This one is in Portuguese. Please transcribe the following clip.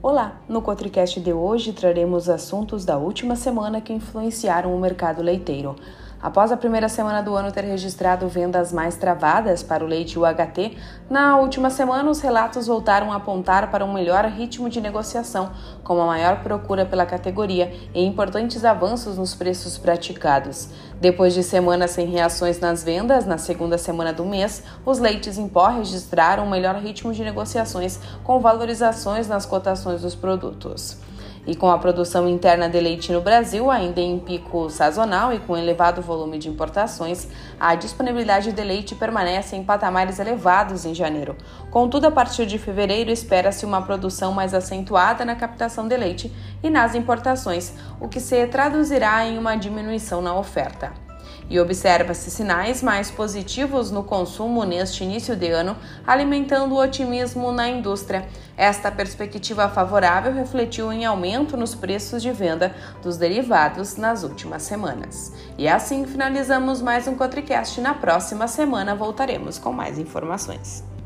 Olá, no Cotricast de hoje traremos assuntos da última semana que influenciaram o mercado leiteiro. Após a primeira semana do ano ter registrado vendas mais travadas para o leite UHT, na última semana os relatos voltaram a apontar para um melhor ritmo de negociação, com uma maior procura pela categoria e importantes avanços nos preços praticados. Depois de semanas sem reações nas vendas, na segunda semana do mês, os leites em pó registraram um melhor ritmo de negociações, com valorizações nas cotações dos produtos. E com a produção interna de leite no Brasil ainda em pico sazonal e com elevado volume de importações, a disponibilidade de leite permanece em patamares elevados em janeiro. Contudo, a partir de fevereiro espera-se uma produção mais acentuada na captação de leite e nas importações, o que se traduzirá em uma diminuição na oferta e observa-se sinais mais positivos no consumo neste início de ano, alimentando o otimismo na indústria. Esta perspectiva favorável refletiu em aumento nos preços de venda dos derivados nas últimas semanas. E assim finalizamos mais um Cotricast. Na próxima semana voltaremos com mais informações.